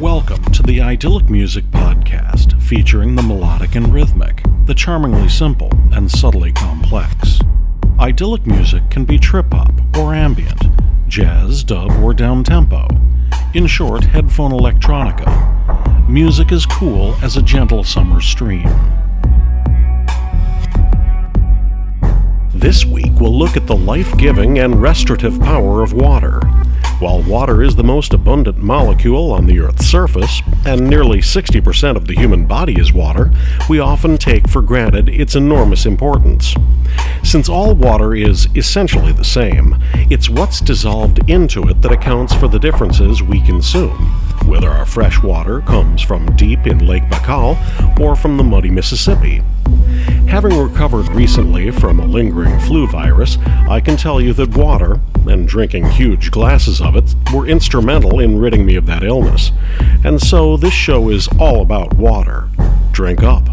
Welcome to the Idyllic Music Podcast, featuring the melodic and rhythmic, the charmingly simple and subtly complex. Idyllic music can be trip hop or ambient, jazz, dub, or down tempo. In short, headphone electronica. Music is cool as a gentle summer stream. This week, we'll look at the life giving and restorative power of water. While water is the most abundant molecule on the Earth's surface, and nearly 60% of the human body is water, we often take for granted its enormous importance. Since all water is essentially the same, it's what's dissolved into it that accounts for the differences we consume, whether our fresh water comes from deep in Lake Baikal or from the muddy Mississippi. Having recovered recently from a lingering flu virus, I can tell you that water, and drinking huge glasses of it, were instrumental in ridding me of that illness. And so this show is all about water. Drink up.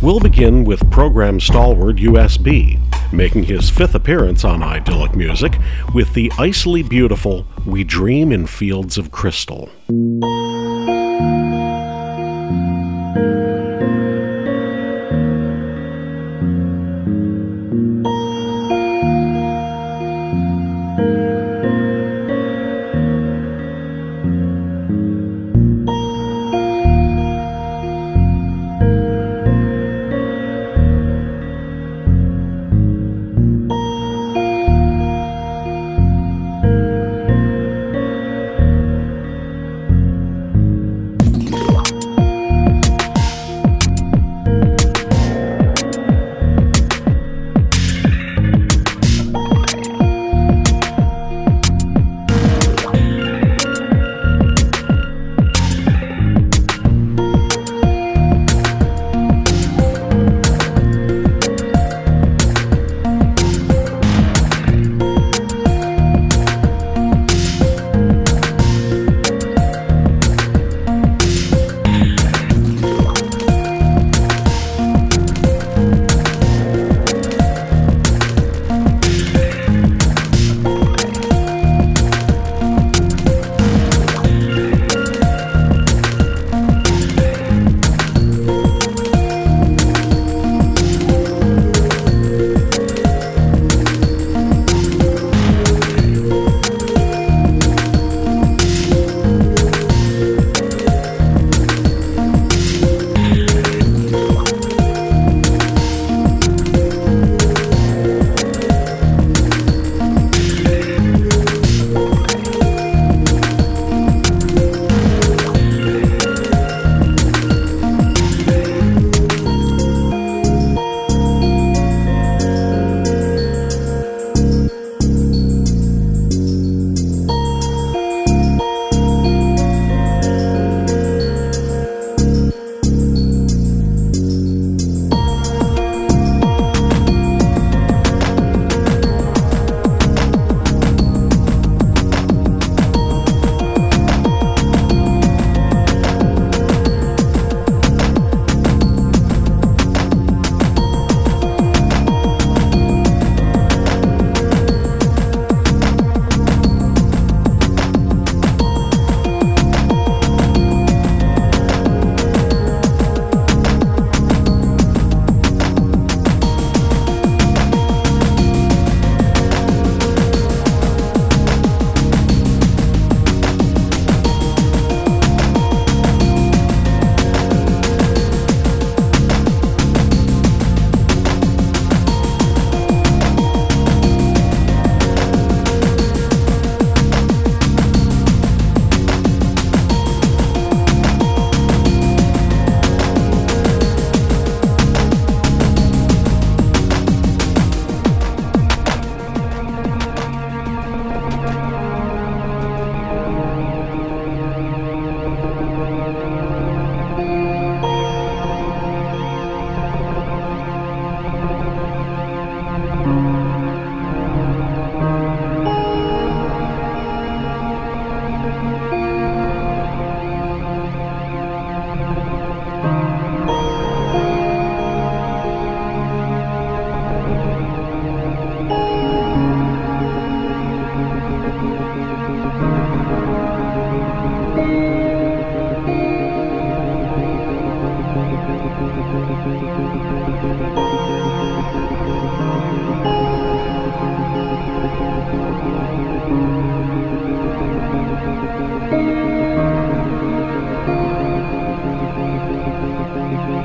We'll begin with program stalwart USB, making his fifth appearance on Idyllic Music with the icily beautiful We Dream in Fields of Crystal.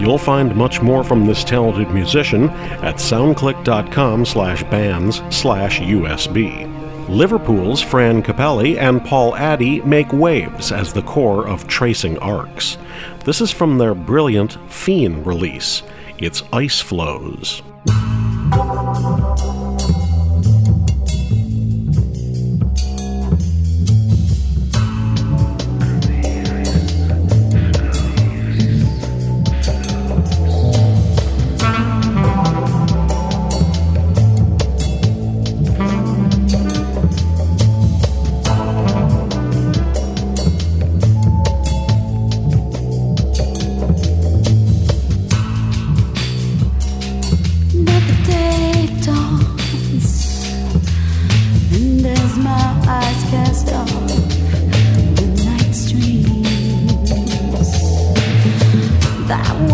You'll find much more from this talented musician at soundclick.com slash bands slash USB. Liverpool's Fran Capelli and Paul Addy make waves as the core of Tracing Arcs. This is from their brilliant Fiend release. It's Ice Flows. that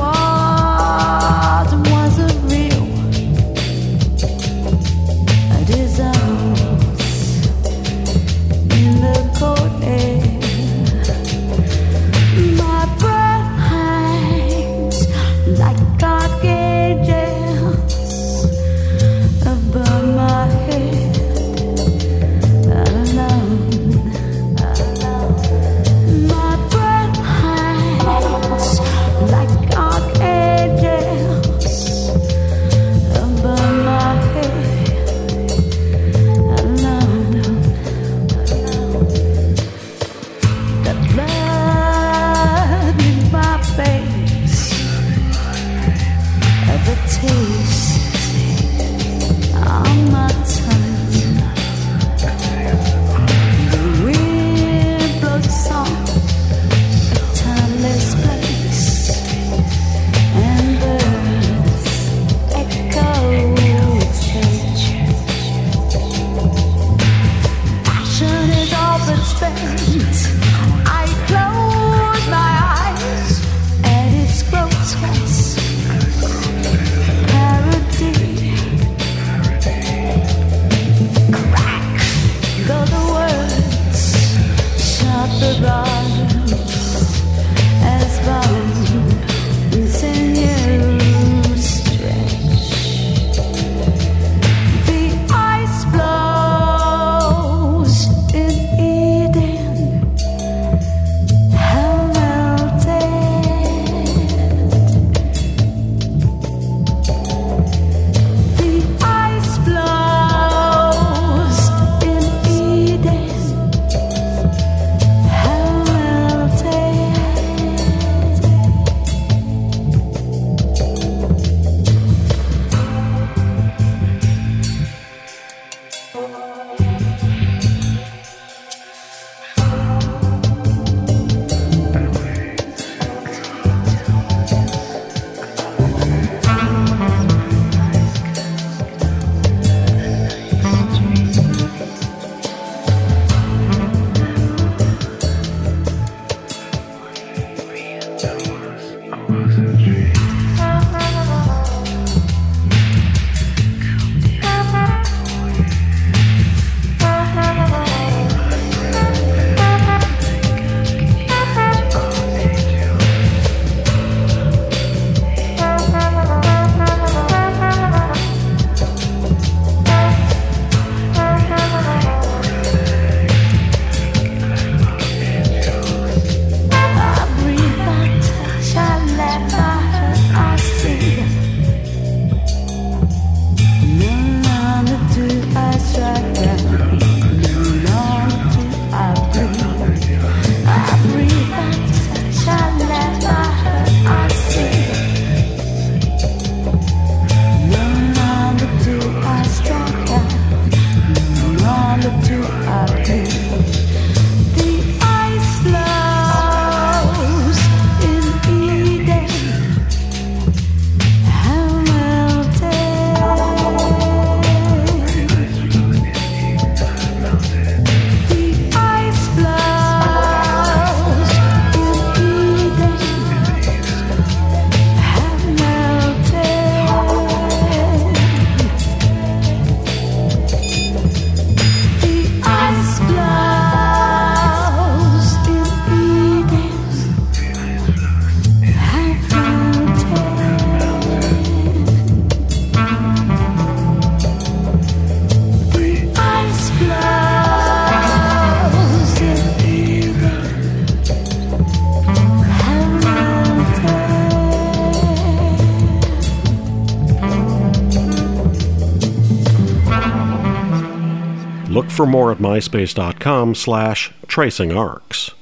for more at myspace.com slash tracingarcs.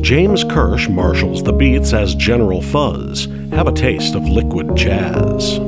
James Kirsch marshals the beats as General Fuzz. Have a taste of liquid jazz.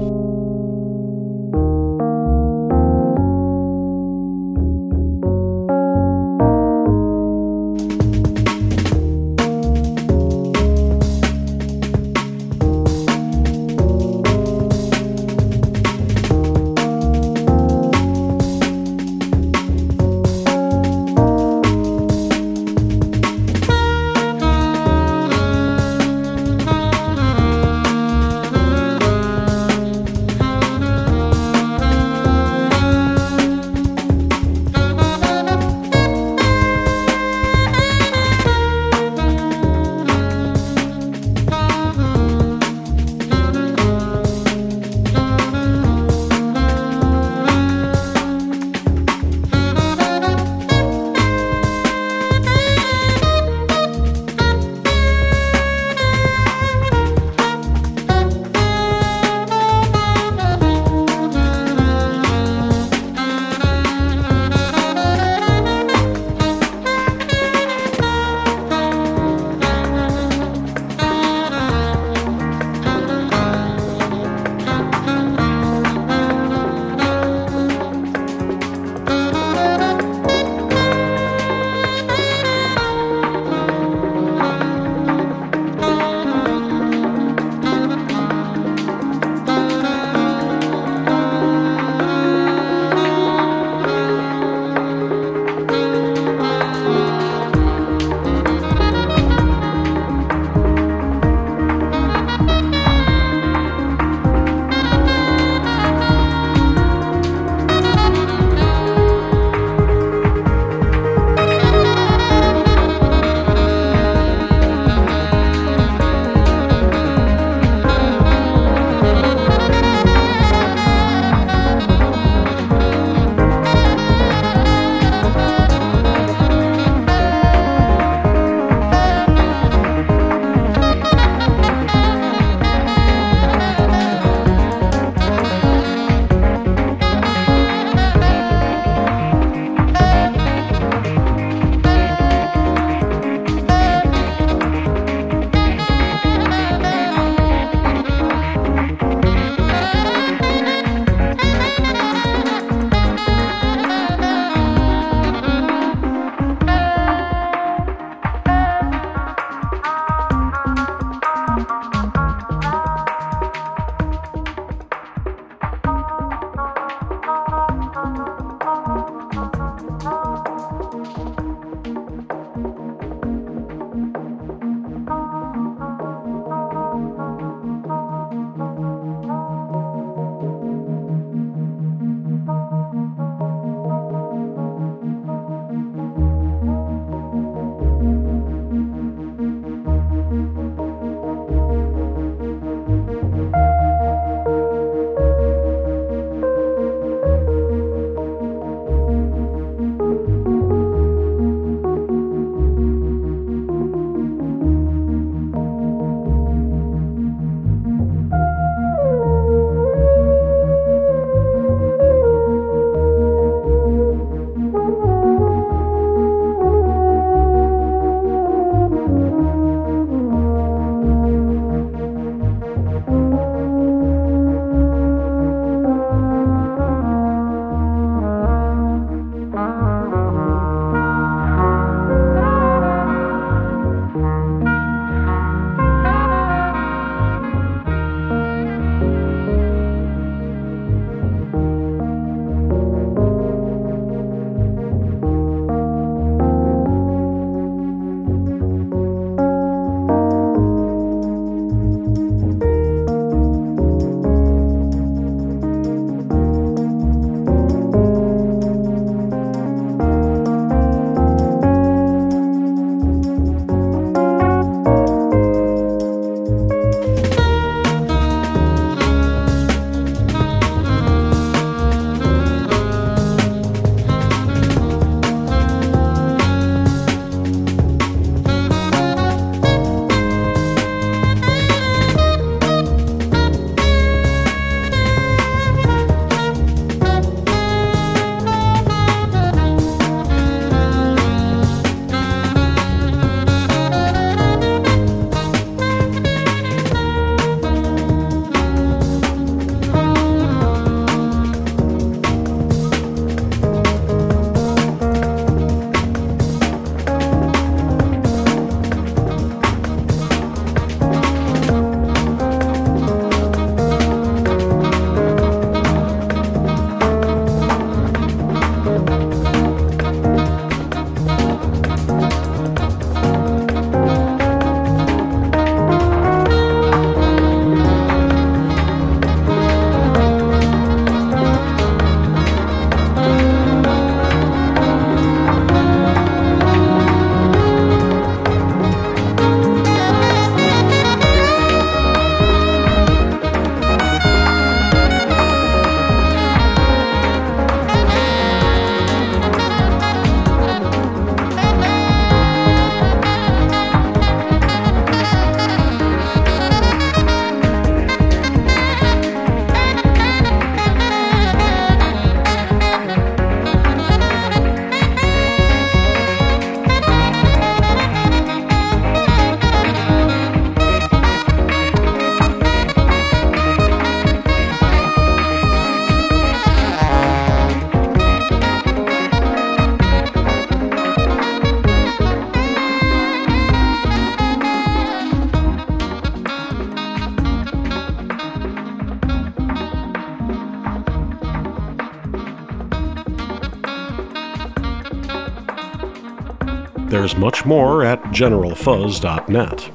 Much more at generalfuzz.net.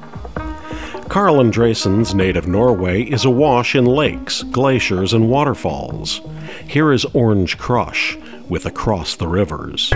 Carl Andresen's native Norway is awash in lakes, glaciers, and waterfalls. Here is Orange Crush with Across the Rivers.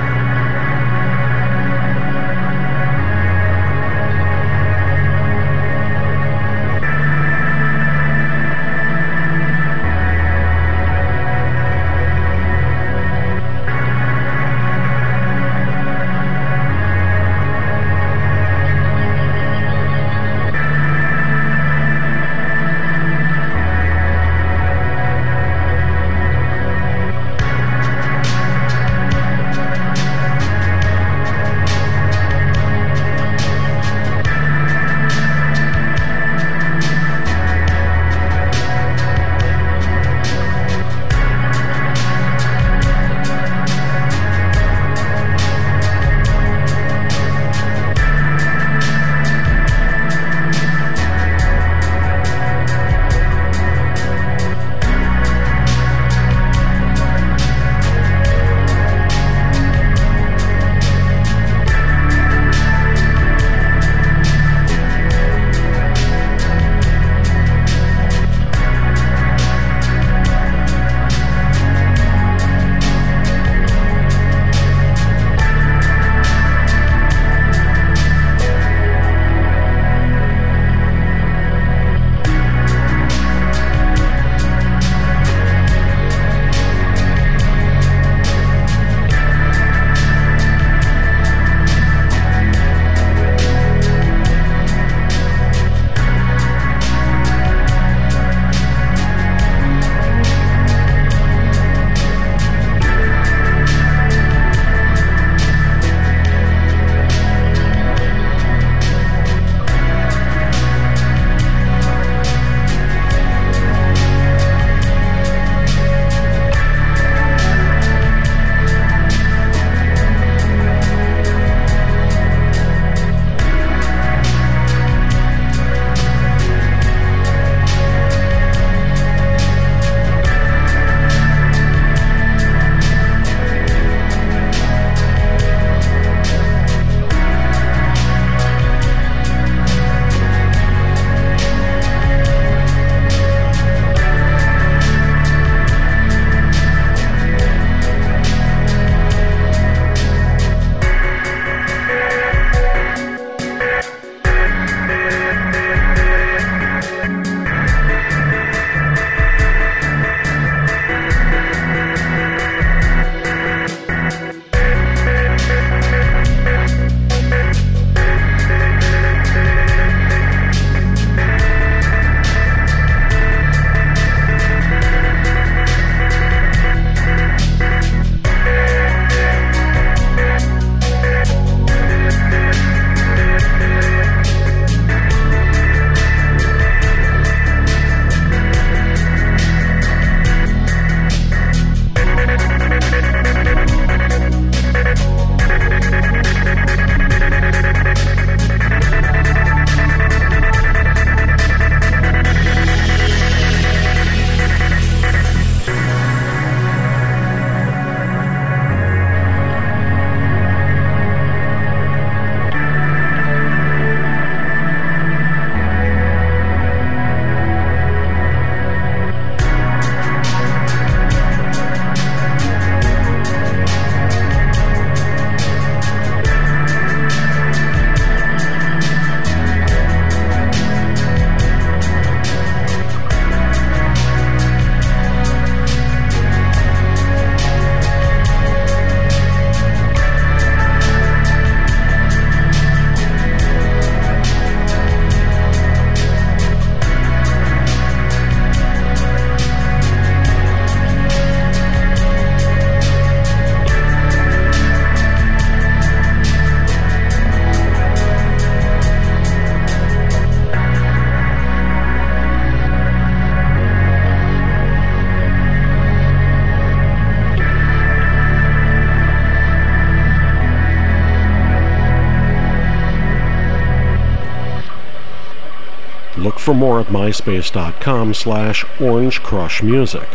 More at myspace.com slash orangecrushmusic.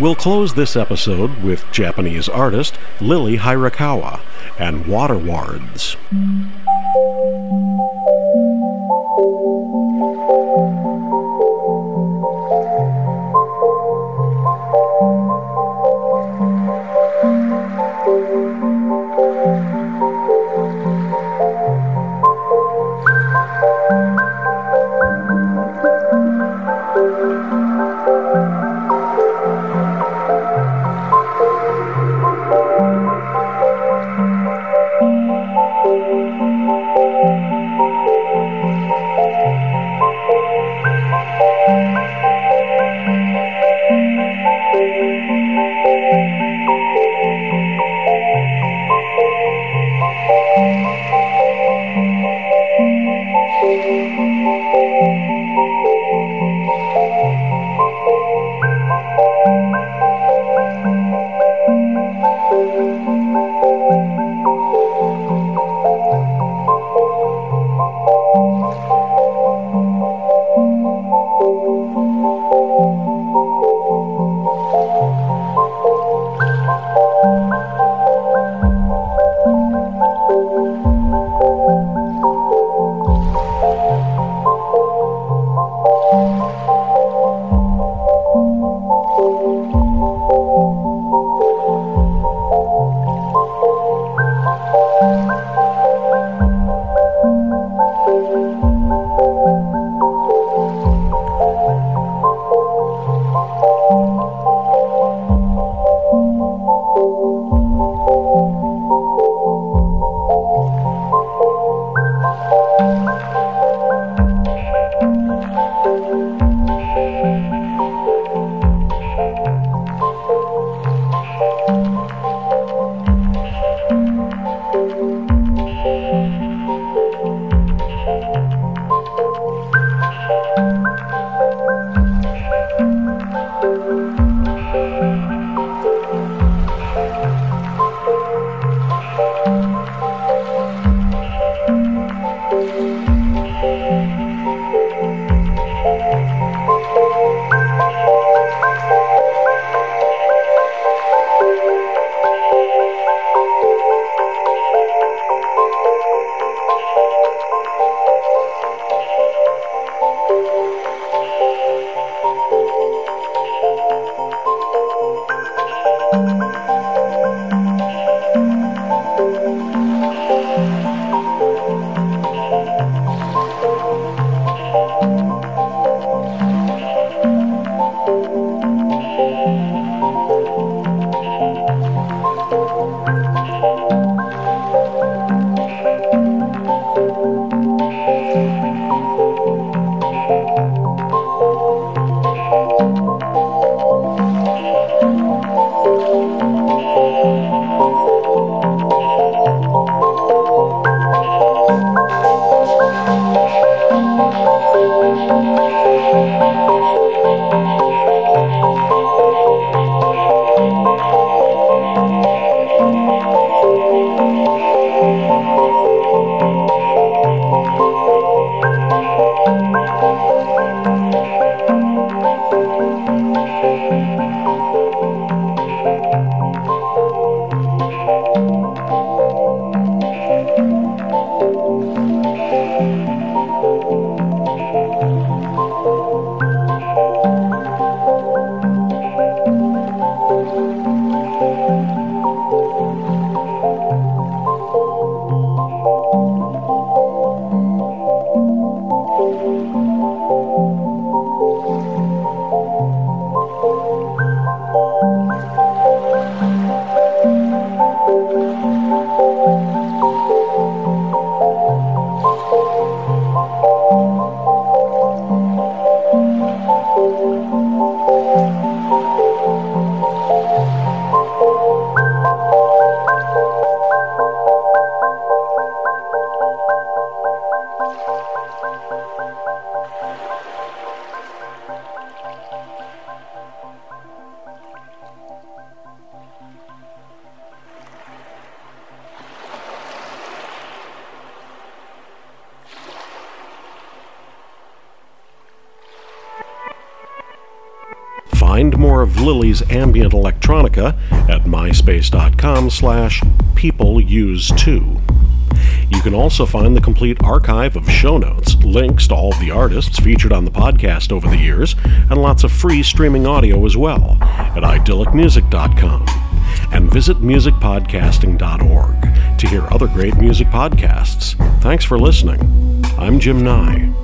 We'll close this episode with Japanese artist Lily Hirakawa and Water Lily's ambient electronica at myspace.com slash peopleuse2. You can also find the complete archive of show notes, links to all the artists featured on the podcast over the years, and lots of free streaming audio as well at idyllicmusic.com. And visit musicpodcasting.org to hear other great music podcasts. Thanks for listening. I'm Jim Nye.